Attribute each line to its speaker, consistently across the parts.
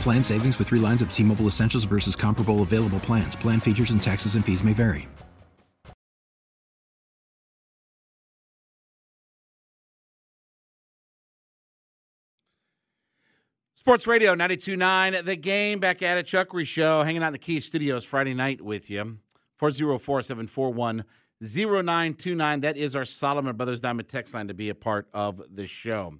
Speaker 1: Plan savings with three lines of T Mobile Essentials versus comparable available plans. Plan features and taxes and fees may vary.
Speaker 2: Sports Radio 929, the game back at it. Chuck Show, hanging out in the Key Studios Friday night with you. 404 741 0929. That is our Solomon Brothers Diamond text line to be a part of the show.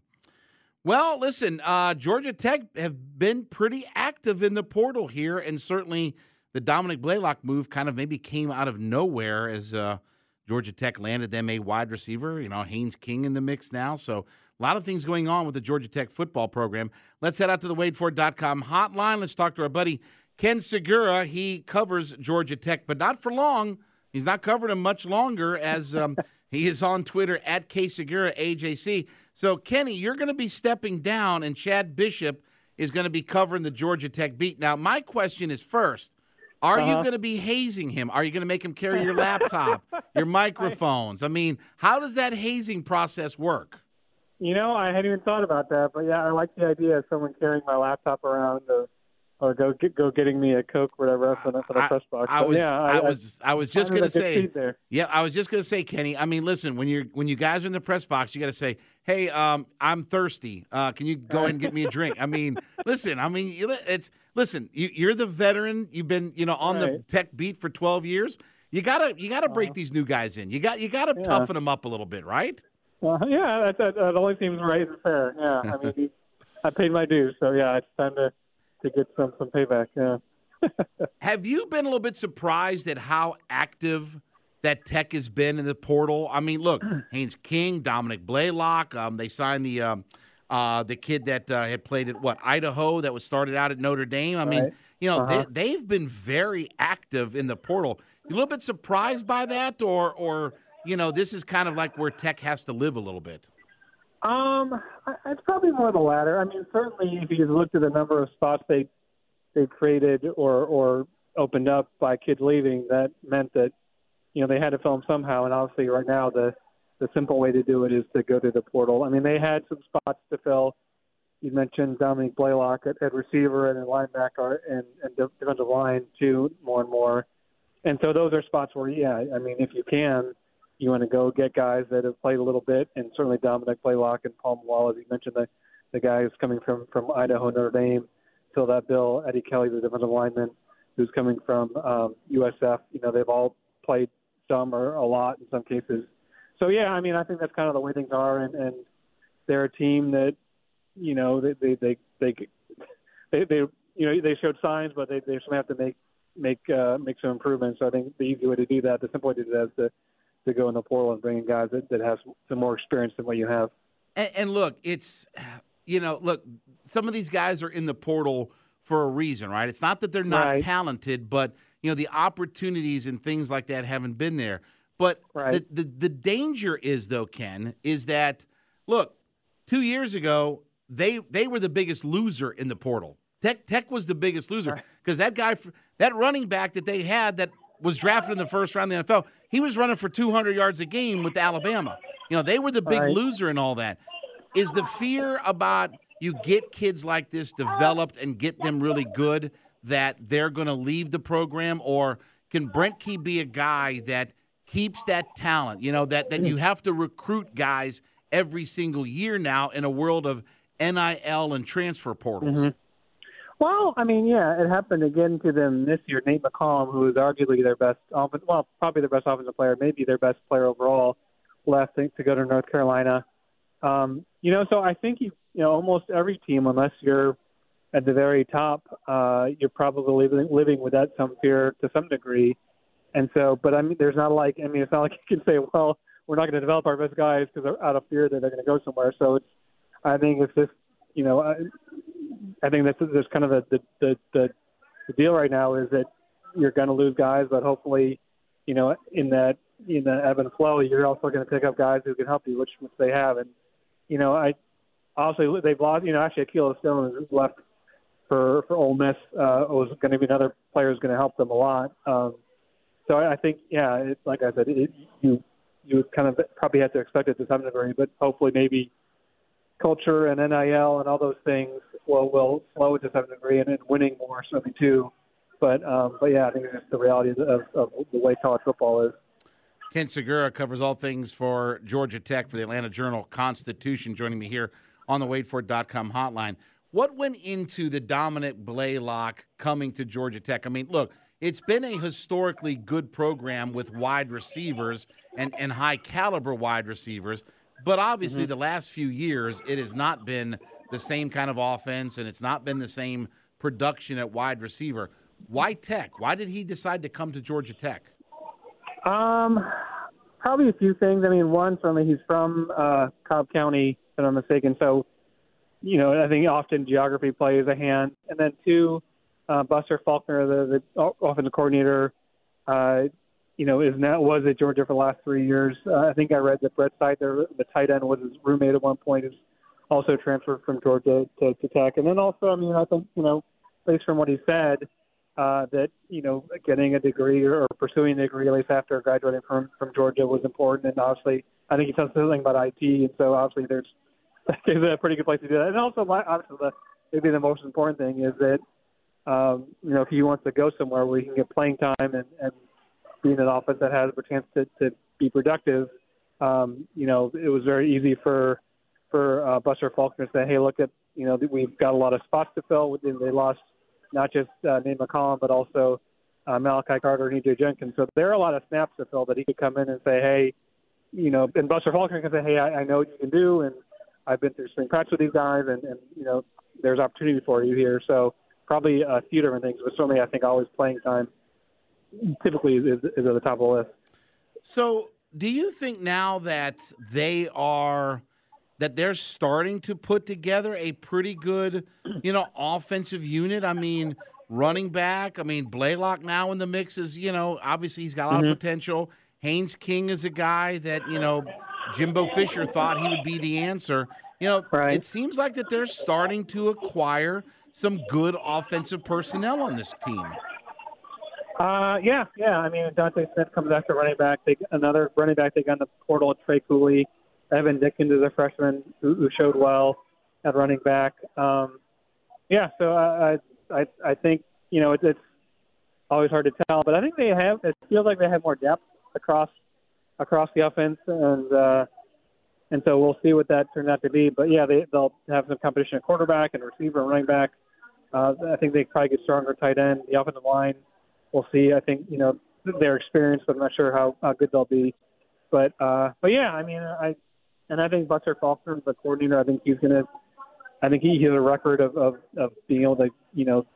Speaker 2: Well, listen, uh, Georgia Tech have been pretty active in the portal here, and certainly the Dominick Blaylock move kind of maybe came out of nowhere as uh, Georgia Tech landed them a wide receiver. You know, Haynes King in the mix now, so a lot of things going on with the Georgia Tech football program. Let's head out to the WadeFord.com hotline. Let's talk to our buddy Ken Sugiura. He covers Georgia Tech, but not for long. He's not covering them much longer as um, he is on Twitter at K Sugiura AJC. So, Kenny, you're going to be stepping down, and Chad Bishop is going to be covering the Georgia Tech beat. Now, my question is first are uh-huh. you going to be hazing him? Are you going to make him carry your laptop, your microphones? I mean, how does that hazing process work?
Speaker 3: You know, I hadn't even thought about that, but yeah, I like the idea of someone carrying my laptop around or or go get, go getting me a coke, whatever else for the press box.
Speaker 2: I, I was, yeah, I, I, was, I was just gonna say, yeah, I was just gonna say, Kenny. I mean, listen, when you're when you guys are in the press box, you got to say, hey, um, I'm thirsty. Uh, can you go and get me a drink? I mean, listen, I mean, it's listen, you, are the veteran. You've been, you know, on right. the tech beat for 12 years. You gotta, you gotta break uh, these new guys in. You got, you gotta yeah. toughen them up a little bit, right?
Speaker 3: Uh, yeah, that, that, that only seems right and fair. Yeah, I mean, I paid my dues, so yeah, it's time to to get some some payback. Yeah.
Speaker 2: Have you been a little bit surprised at how active that Tech has been in the portal? I mean, look, Haynes King, Dominick Blaylock. Um, they signed the um, uh, the kid that uh, had played at what Idaho that was started out at Notre Dame. I right. mean, you know, uh-huh. they, they've been very active in the portal. You a little bit surprised by that, or or you know, this is kind of like where Tech has to live a little bit.
Speaker 3: Um, it's probably more the latter. I mean, certainly if you looked at the number of spots they they created or or opened up by kids leaving, that meant that you know they had to film somehow. And obviously, right now the the simple way to do it is to go to the portal. I mean, they had some spots to fill. You mentioned Dominick Blaylock at, at receiver and at linebacker and, and defensive line too, more and more. And so those are spots where, yeah, I mean, if you can, you want to go get guys that have played a little bit, and certainly Dominick Blaylock and Paul Wall, as you mentioned, the the guy who's coming from from Idaho, Notre Dame, fill that bill. Eddie Kelly, the defensive lineman, who's coming from um, USF. You know, they've all played some or a lot in some cases. So yeah, I mean, I think that's kind of the way things are, and and they're a team that, you know, they they they they they, they you know they showed signs, but they they certainly have to make make uh, make some improvements. So I think the easy way to do that, the simple way to do that, is to to go in the portal and bring in guys that, that have some more experience than what you have.
Speaker 2: And, and look, it's you know, look, some of these guys are in the portal for a reason, right? It's not that they're not right. talented, but you know, the opportunities and things like that haven't been there. But right. the, the the danger is though, Ken, is that look, two years ago they they were the biggest loser in the portal. Tech Tech was the biggest loser because right. that guy, that running back that they had that was drafted in the first round of the NFL, he was running for 200 yards a game with Alabama. You know, they were the big right. loser and all that. Is the fear about you get kids like this developed and get them really good that they're going to leave the program, or can Brent Key be a guy that keeps that talent? You know, that that you have to recruit guys every single year now in a world of NIL and transfer portals.
Speaker 3: Mm-hmm. Well, I mean, yeah, it happened again to them this year. Nate McCollum, who is arguably their best well, probably their best offensive player, maybe their best player overall, left to go to North Carolina. Um, you know, so I think you, you know, almost every team, unless you're at the very top, uh, you're probably living, living with that some fear to some degree. And so, but I mean, there's not like, I mean, it's not like you can say, well, we're not going to develop our best guys because out of fear that they're going to go somewhere. So it's, I think it's just, you know, I, I think that's that's kind of the the, the the the deal right now is that you're going to lose guys, but hopefully, you know, in that in the ebb and flow, you're also going to pick up guys who can help you, which which they have. And you know, I obviously they've lost. You know, actually, Akelo Stone is left for for Ole Miss. Uh, was going to be another player who's going to help them a lot. Um, so I, I think, yeah, it, like I said, it, you you kind of probably have to expect it to some degree, but hopefully maybe culture and NIL and all those things will will slow it to some degree, and, and winning more certainly too. But um, but yeah, I think just the reality of, of the way college football is.
Speaker 2: Ken Sugiura covers all things for Georgia Tech for the Atlanta Journal Constitution, joining me here on the WadeFord.com hotline. What went into the Dominick Blaylock coming to Georgia Tech? I mean, look, it's been a historically good program with wide receivers and, and high caliber wide receivers. But obviously, mm-hmm. the last few years, it has not been the same kind of offense, and it's not been the same production at wide receiver. Why Tech? Why did he decide to come to Georgia Tech?
Speaker 3: Um, probably a few things. I mean, one, certainly he's from uh, Cobb County, if I'm not mistaken. So, you know, I think often geography plays a hand. And then two, uh, Buster Faulkner, the, the offensive coordinator, uh, you know, is now was at Georgia for the last three years. Uh, I think I read that Brett Seither, the tight end, was his roommate at one point, is also transferred from Georgia to, to Tech. And then also, I mean, I think you know, based from what he said, uh, that you know, getting a degree or pursuing a degree at least after graduating from from Georgia was important. And obviously, I think he said something about IT, and so obviously there's there's a pretty good place to do that. And also, obviously, the maybe the most important thing is that um, you know, if he wants to go somewhere where he can get playing time and, and be in an offense that has a chance to, to be productive, um, you know, it was very easy for for uh, Buster Faulkner to say, hey, look at, you know, we've got a lot of spots to fill. They lost not just uh, Nate McCollum, but also uh, Malachi Carter and EJ Jenkins. So there are a lot of snaps to fill that he could come in and say, hey, you know, and Buster Faulkner can say, hey, I, I know what you can do, and I've been through spring practice with these guys, and, and you know, there's opportunity for you here. So probably a few different things, but certainly I think always playing time typically is, is at the top of the list.
Speaker 2: So, do you think now that they are that they're starting to put together a pretty good, you know, offensive unit? I mean, running back. I mean, Blaylock now in the mix is, you know, obviously he's got a lot mm-hmm. of potential. Haynes King is a guy that you know Jimbo Fisher thought he would be the answer. You know, right. it seems like that they're starting to acquire some good offensive personnel on this team.
Speaker 3: Uh, yeah, yeah. I mean, Dontae Smith comes after running back. They another running back. They got in the portal. Trey Cooley, Evan Dickens is a freshman who, who showed well at running back. Um, yeah, so I, I, I think you know it, it's always hard to tell, but I think they have. It feels like they have more depth across across the offense, and uh, and so we'll see what that turns out to be. But yeah, they they'll have some competition at quarterback and receiver and running back. Uh, I think they probably get stronger tight end. The offensive line, we'll see. I think you know they're experienced, but I'm not sure how, how good they'll be. But uh, but yeah, I mean, I and I think Buster Faulkner, the coordinator, I think he's gonna. I think he has a record of, of of being able to you know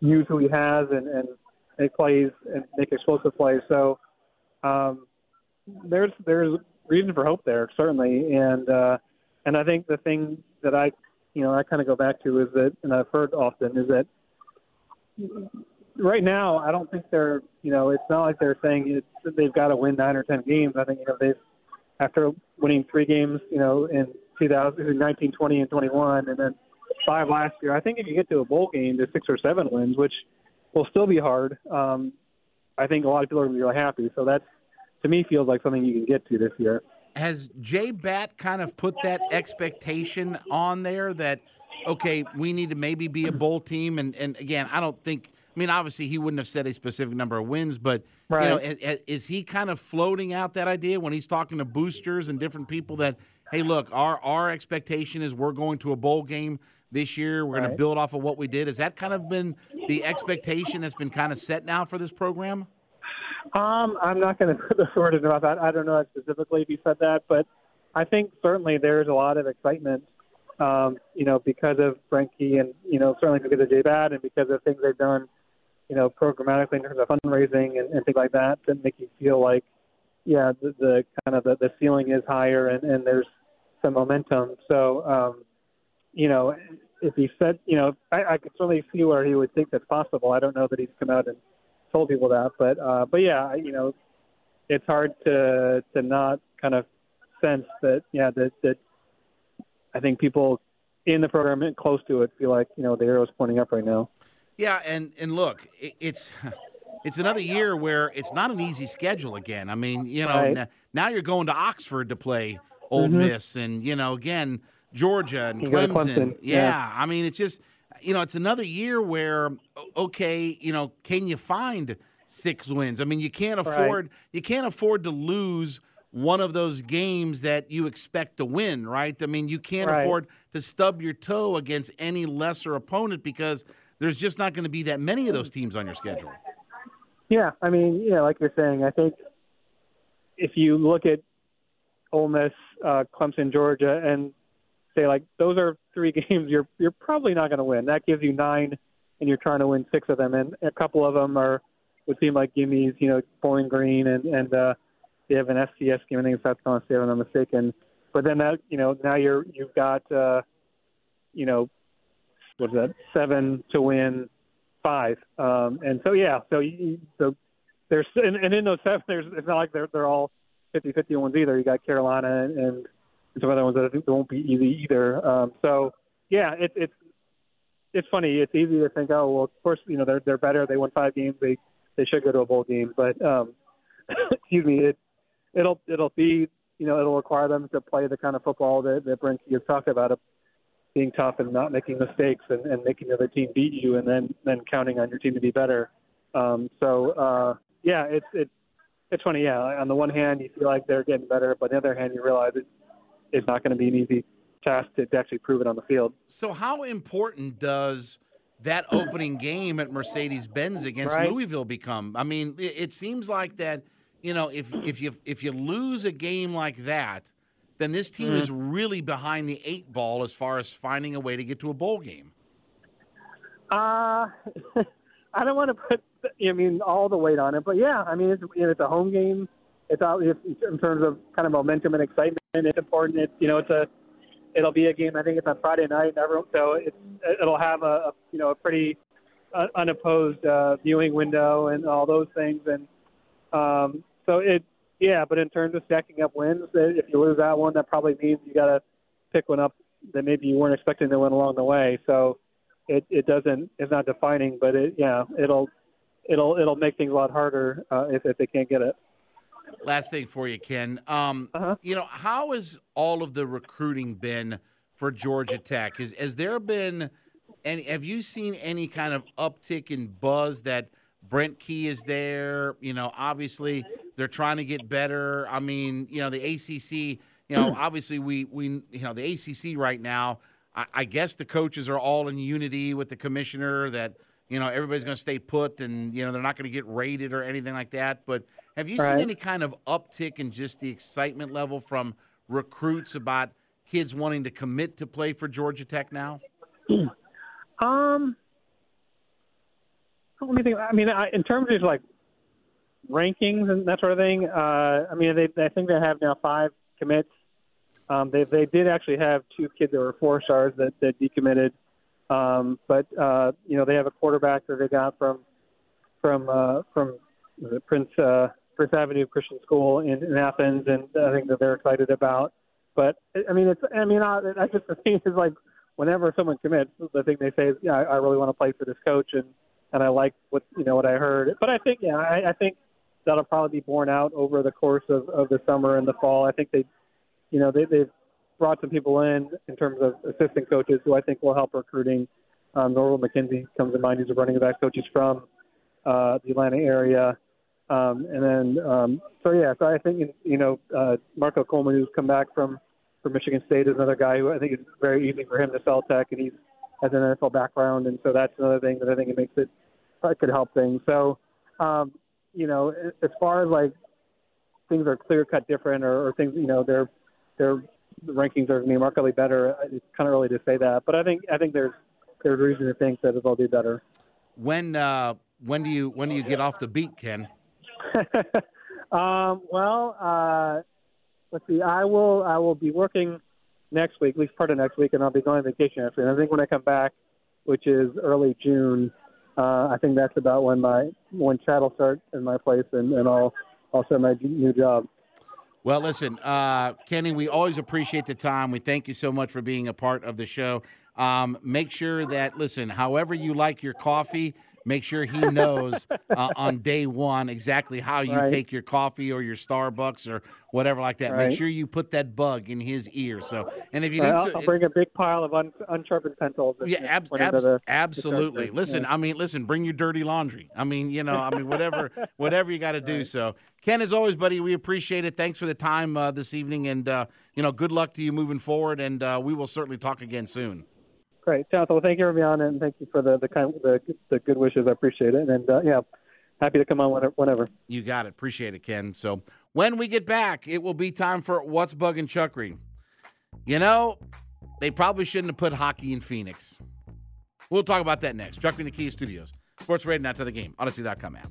Speaker 3: use who he has and and make plays and make explosive plays. So um, there's there's reason for hope there certainly, and uh, and I think the thing that I you know, I kind of go back to is that, and I've heard often, is that right now I don't think they're, you know, it's not like they're saying it's, they've got to win nine or ten games. I think you know they've after winning three games, you know, in 2019, 20, and 21, and then five last year. I think if you get to a bowl game to six or seven wins, which will still be hard, um, I think a lot of people are going to be really happy. So that's to me feels like something you can get to this year
Speaker 2: has J Batt kind of put that expectation on there that okay, we need to maybe be a bowl team? And and again, I don't think. I mean, obviously, he wouldn't have said a specific number of wins, but right. you know, is, is he kind of floating out that idea when he's talking to boosters and different people that, hey, look, our our expectation is we're going to a bowl game this year. We're going to build off of what we did. Has that kind of been the expectation that's been kind of set now for this program?
Speaker 3: Um, I'm not going to put the word in about that. I don't know specifically if you said that, but I think certainly there's a lot of excitement, um, you know, because of Brent Key and, you know, certainly because of J Batt and because of things they've done, you know, programmatically in terms of fundraising and, and things like that that make you feel like, yeah, the, the kind of the, the ceiling is higher and, and there's some momentum. So, um, you know, if he said, you know, I, I could certainly see where he would think that's possible. I don't know that he's come out and told people that, but uh, but yeah, you know, it's hard to to not kind of sense that yeah that that I think people in the program and close to it feel like you know the arrow's pointing up right now.
Speaker 2: Yeah, and and look, it, it's it's another year where it's not an easy schedule again. I mean, you know,
Speaker 3: Right.
Speaker 2: n- now you're going to Oxford to play Old
Speaker 3: Mhm.
Speaker 2: Miss, and you know, again Georgia and
Speaker 3: You go to
Speaker 2: Clemson.
Speaker 3: Clemson,
Speaker 2: Yeah,
Speaker 3: yeah.
Speaker 2: I mean, it's just you know, it's another year where okay, you know, can you find six wins? I mean, you can't
Speaker 3: Right.
Speaker 2: afford you can't afford to lose one of those games that you expect to win, right? I mean, you can't
Speaker 3: Right.
Speaker 2: afford to stub your toe against any lesser opponent because there's just not going to be that many of those teams on your schedule.
Speaker 3: Yeah, I mean, yeah, like you're saying, I think if you look at Ole Miss, uh, Clemson, Georgia, and say like those are three games you're you're probably not going to win. That gives you nine, and you're trying to win six of them, and a couple of them are would seem like gimmies. You know, Bowling Green, and and uh, they have an FCS game. I think it's South Carolina State, if I'm not mistaken. But then that you know now you're you've got uh, you know what's that seven to win five, um, and so yeah, so you, so there's and, and in those seven, there's it's not like they're they're all 50-50 ones either. You got Carolina and, and some other ones that I think won't be easy either. Um, so yeah, it's it's it's funny. It's easy to think, oh well, of course you know they're they're better. They won five games. They they should go to a bowl game. But um, excuse me, it it'll it'll be you know it'll require them to play the kind of football that that Brent Key has talked about. Of being tough and not making mistakes and, and making the other team beat you and then then counting on your team to be better. Um, so uh, yeah, it's it's it's funny. Yeah, on the one hand, you feel like they're getting better, but on the other hand, you realize it, it's not going to be an easy task to, to actually prove it on the field.
Speaker 2: So, how important does that opening game at Mercedes Benz against
Speaker 3: Right.
Speaker 2: Louisville become? I mean, it, it seems like that. You know, if if you if you lose a game like that, then this team is really behind the eight ball as far as finding a way to get to a bowl game.
Speaker 3: Uh, I don't want to put, I mean, all the weight on it, but yeah, I mean, it's, you know, it's a home game. It's out in terms of kind of momentum and excitement. It's important. It's you know, it's a, it'll be a game. I think it's on Friday night. And everyone, so it's it'll have a, a you know a pretty uh, unopposed uh, viewing window and all those things. And um, so it, yeah. But in terms of stacking up wins, uh, if you lose that one, that probably means you got to pick one up that maybe you weren't expecting to win along the way. So it it doesn't it's not defining, but it yeah it'll it'll it'll make things a lot harder uh, if if they can't get it.
Speaker 2: Last thing for you, Ken. Um,
Speaker 3: Uh-huh.
Speaker 2: You know, how has all of the recruiting been for Georgia Tech? Has, has there been any? Have you seen any kind of uptick in buzz that Brent Key is there? You know, obviously they're trying to get better. I mean, you know, the ACC. You know, obviously we we you know the ACC right now. I, I guess the coaches are all in unity with the commissioner that you know everybody's going to stay put and you know they're not going to get raided or anything like that. But have you seen any kind of uptick in just the excitement level from recruits about kids wanting to commit to play for Georgia Tech now?
Speaker 3: Um, let me think. I mean, I, in terms of like rankings and that sort of thing, uh, I mean, they I think they have now five commits. Um, they they did actually have two kids that were four stars that that decommitted, um, but uh, you know they have a quarterback that they got from from uh, from it Prince uh, Prince Avenue Christian School in, in Athens, and I think that they're excited about. But I mean, it's I mean, I, I just the thing is like whenever someone commits, the thing they say is, yeah, I, I really want to play for this coach, and and I like what you know what I heard. But I think yeah, I, I think that'll probably be borne out over the course of, of the summer and the fall. I think they, you know, they, they've brought some people in in terms of assistant coaches who I think will help recruiting. Um, Norval McKenzie comes to mind. He's a running back coach. He's from uh, the Atlanta area. Um, and then, um, so yeah, so I think, you know, uh, Marco Coleman, who's come back from, from Michigan State, is another guy who I think is very easy for him to sell tech, and he's has an NFL background, and so that's another thing that I think it makes it it could help things. So, um, you know, as far as like things are clear cut different, or, or things, you know, their their rankings are going to be markedly better. It's kind of early to say that, but I think I think there's there's reason to think that it'll do better.
Speaker 2: When uh, when do you when do you get off the beat, Ken?
Speaker 3: um, well, uh, let's see. I will I will be working next week, at least part of next week, and I'll be going on vacation after. And I think when I come back, which is early June, uh, I think that's about when my when Chad will start in my place, and, and I'll I'll start my new job.
Speaker 2: Well, listen, uh, Kenny, we always appreciate the time. We thank you so much for being a part of the show. Um, make sure that listen, however you like your coffee make sure he knows uh, on day one exactly how you right. take your coffee or your Starbucks or whatever like that. Right. Make sure you put that bug in his ear. So, and if you
Speaker 3: right, I'll, I'll, bring a big pile of un, unsharpened pencils.
Speaker 2: Yeah, ab- ab- the, absolutely. The listen, yeah. I mean, listen, bring your dirty laundry. I mean, you know, I mean, whatever, whatever you got to do. So, Ken, as always, buddy, we appreciate it. Thanks for the time uh, this evening, and uh, you know, good luck to you moving forward. And uh, we will certainly talk again soon.
Speaker 3: Great, Jonathan. Well, thank you for being on, and thank you for the the kind the, the good wishes. I appreciate it, and uh, yeah, happy to come on whenever.
Speaker 2: You got it. Appreciate it, Ken. So when we get back, it will be time for what's bugging Chuckery. You know, they probably shouldn't have put hockey in Phoenix. We'll talk about that next. Chuckery in the Key Studios, Sports Radio, not to the game, Audacy.com app.